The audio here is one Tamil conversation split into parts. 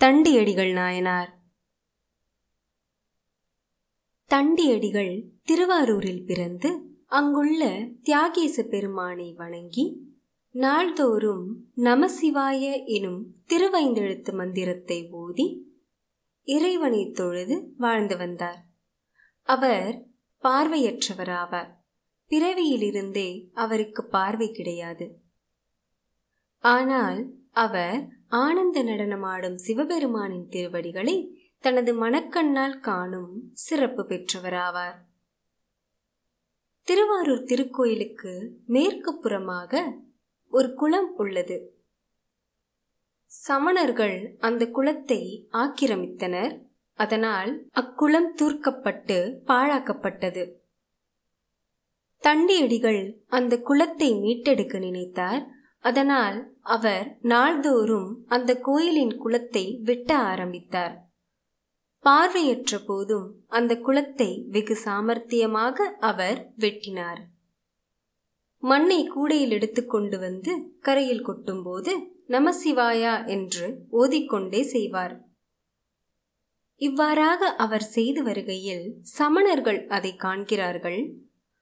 தண்டியடிகள் நாயனார். தண்டியடிகள் திருவாரூரில் பிறந்து அங்குள்ள தியாகேச பெருமானை வணங்கி நாள்தோறும் நமசிவாய எனும் திருவைந்தெழுத்து மந்திரத்தை ஓதி இறைவனை தொழுது வாழ்ந்து வந்தார். அவர் பார்வையற்றவராவார். பிறவியிலிருந்தே அவருக்கு பார்வை கிடையாது. ஆனால் அவர் ஆனந்த நடனமாடும் சிவபெருமானின் திருவடிகளை தனது மனக்கண்ணால் காணும் சிறப்பு பெற்றவராவார். திருவாரூர் திருக்கோயிலுக்கு மேற்கு புறமாக ஒரு குளம் உள்ளது. சமணர்கள் அந்த குளத்தை ஆக்கிரமித்தனர். அதனால் அக்குளம் தூர்க்கப்பட்டு பாழாக்கப்பட்டது. தண்டியடிகள் அந்த குளத்தை மீட்டெடுக்க நினைத்தார். அதனால் அவர் நாள்தோறும் அந்த கோயிலின் குளத்தை வெட்ட ஆரம்பித்தார். பார்வையற்ற போதும் அந்த குளத்தை வெகு சாமர்த்தியமாக அவர் வெட்டினார். மண்ணை கூடையில் எடுத்துக்கொண்டு வந்து கரையில் கொட்டும்போது நமசிவாயா என்று ஓதிக்கொண்டே செய்வார். இவ்வாறாக அவர் செய்து வருகையில் சமணர்கள் அதை காண்கிறார்கள்.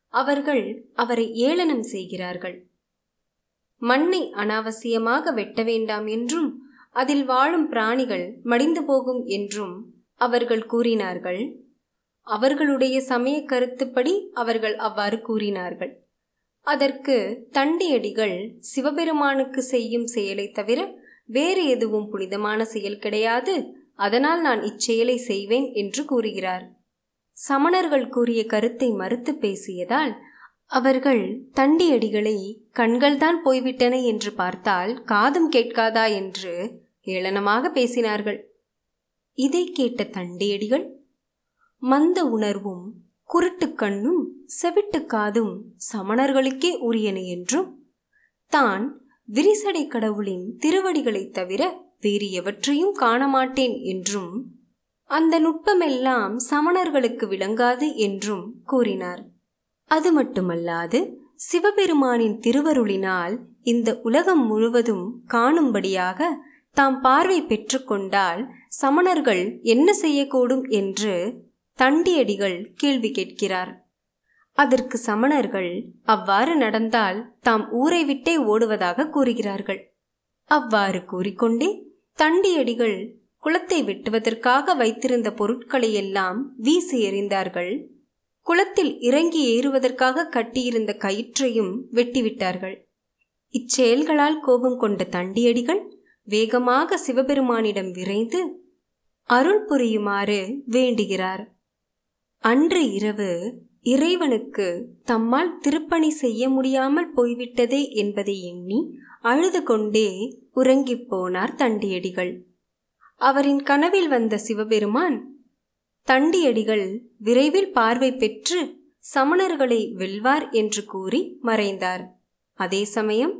அவர்கள் அவரை ஏளனம் செய்கிறார்கள். மண்ணை அனாவசியமாக வெட்ட வேண்டாம் என்றும் அதில் வாழும் பிராணிகள் மடிந்து போகும் என்றும் அவர்கள் கூறினார்கள். அவர்களுடைய சமய கருத்துப்படி அவர்கள் அவ்வாறு கூறினார்கள். அதற்கு தண்டியடிகள் சிவபெருமானுக்கு செய்யும் செயலை தவிர வேறு எதுவும் புனிதமான செயல் கிடையாது. அதனால் நான் இச்செயலை செய்வேன் என்று கூறுகிறார். சமணர்கள் கூறிய கருத்தை மறுத்து பேசியதால் அவர்கள் தண்டியடிகளை கண்கள்தான் போய்விட்டன என்று பார்த்தால் காதும் கேட்காதா என்று ஏளனமாக பேசினார்கள். இதை கேட்ட தண்டியடிகள் மந்த உணர்வும் குருட்டு கண்ணும் செவிட்டு காதும் சமணர்களுக்கே உரியன என்றும் தான் விரிசடை கடவுளின் திருவடிகளைத் தவிர வேறு எவற்றையும் காணமாட்டேன் என்றும் அந்த நுட்பமெல்லாம் சமணர்களுக்கு விளங்காது என்றும் கூறினார். அது மட்டுமல்லாது சிவபெருமானின் திருவருளினால் இந்த உலகம் முழுவதும் காணும்படியாக தாம் பார்வை பெற்றுக்கொண்டால் சமணர்கள் என்ன செய்யக்கூடும் என்று தண்டியடிகள் கேள்வி கேட்கிறார். அதற்கு சமணர்கள் அவ்வாறு நடந்தால் தாம் ஊரை விட்டே ஓடுவதாக கூறுகிறார்கள். அவ்வாறு கூறிக்கொண்டே தண்டியடிகள் குளத்தை வெட்டுவதற்காக வைத்திருந்த பொருட்களை எல்லாம் வீசி எறிந்தார்கள். குளத்தில் இறங்கி ஏறுவதற்காக கட்டியிருந்த கயிற்றையும் வெட்டிவிட்டார்கள். இச்செயல்களால் கோபம் கொண்ட தண்டியடிகள் வேகமாக சிவபெருமானிடம் விரைந்து அருள் புரியுமாறு வேண்டுகிறார். அன்று இரவு இறைவனுக்கு தம்மால் திருப்பணி செய்ய முடியாமல் போய்விட்டதே என்பதை எண்ணி அழுது கொண்டே உறங்கிப் போனார் தண்டியடிகள். அவரின் கனவில் வந்த சிவபெருமான் தண்டியடிகள் விரைவில் பார்வை பெற்று சமணர்களை வெல்வார் என்று கூறி மறைந்தார். அதே சமயம்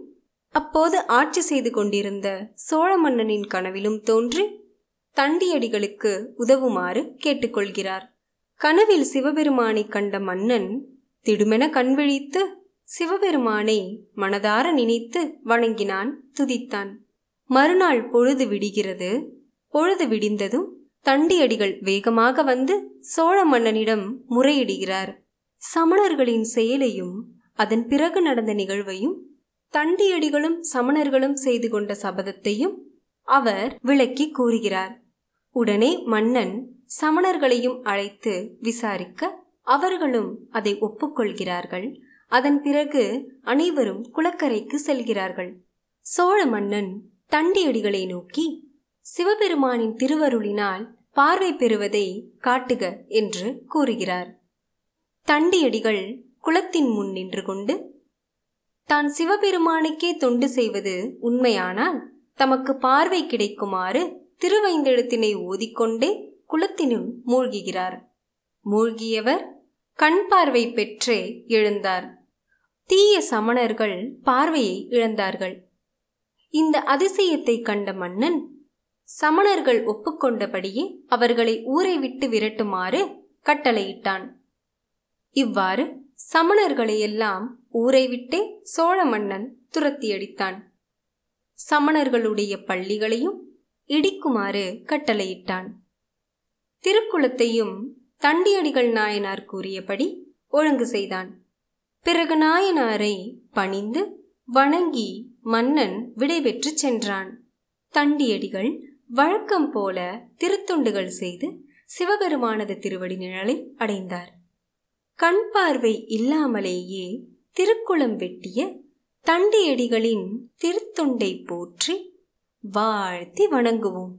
அப்போது ஆட்சி செய்து கொண்டிருந்த சோழ மன்னனின் கனவிலும் தோன்றி தண்டியடிகளுக்கு உதவுமாறு கேட்டுக்கொள்கிறார். கனவில் சிவபெருமானை கண்ட மன்னன் திடுமென கண்விழித்து சிவபெருமானை மனதார நினைத்து வணங்கினான் துதித்தான். மறுநாள் பொழுது விடுகிறது. பொழுது விடிந்ததும் தண்டியடிகள் வேகமாக வந்து சோழ மன்னனிடம் முறையிடுகிறார். சமணர்களின் செயலையும் அதன் பிறகு நடந்த நிகழ்வையும் தண்டியடிகளும் சமணர்களும் செய்து கொண்ட சபதத்தையும் அவர் விளக்கி கூறுகிறார். உடனே மன்னன் சமணர்களையும் அழைத்து விசாரிக்க அவர்களும் அதை ஒப்புக்கொள்கிறார்கள். அதன் பிறகு அனைவரும் குளக்கரைக்கு செல்கிறார்கள். சோழ மன்னன் தண்டியடிகளை நோக்கி சிவபெருமானின் திருவருளினால் பார்வை பெறுவதை காட்டுக என்று கூறுகிறார். தண்டியடிகள் குளத்தின் முன் நின்று கொண்டு தான் சிவபெருமானுக்கே தொண்டு செய்வது உண்மையானால் தமக்கு பார்வை கிடைக்குமாறு திருவைந்தெழுத்தினை ஓதிக்கொண்டே குளத்தினுள் மூழ்குகிறார். மூழ்கியவர் கண் பார்வை பெற்றே எழுந்தார். தீய சமணர்கள் பார்வையை இழந்தார்கள். இந்த அதிசயத்தை கண்ட மன்னன் சமணர்கள் ஒப்புக்கொண்டபடியே அவர்களை ஊரை விட்டு விரட்டுமாறு கட்டளையிட்டான். இவ்வாறு சமணர்களையெல்லாம் ஊரை விட்டே சோழ மன்னன் துரத்தியடித்தான். சமணர்களுடைய பள்ளிகளையும் இடிக்குமாறு கட்டளையிட்டான். திருக்குளத்தையும் தண்டியடிகள் நாயனார் கூறியபடி ஒழுங்கு செய்தான். பிறகு நாயனாரை பணிந்து வணங்கி மன்னன் விடைபெற்று சென்றான். தண்டியடிகள் வழக்கம் போல திருத்தொண்டுகள் செய்து சிவபெருமானது திருவடி நிழலை அடைந்தார். கண் பார்வை இல்லாமலேயே திருக்குளம் வெட்டிய தண்டியடிகளின் திருத்தொண்டை போற்றி வாழ்த்தி வணங்குவோம்.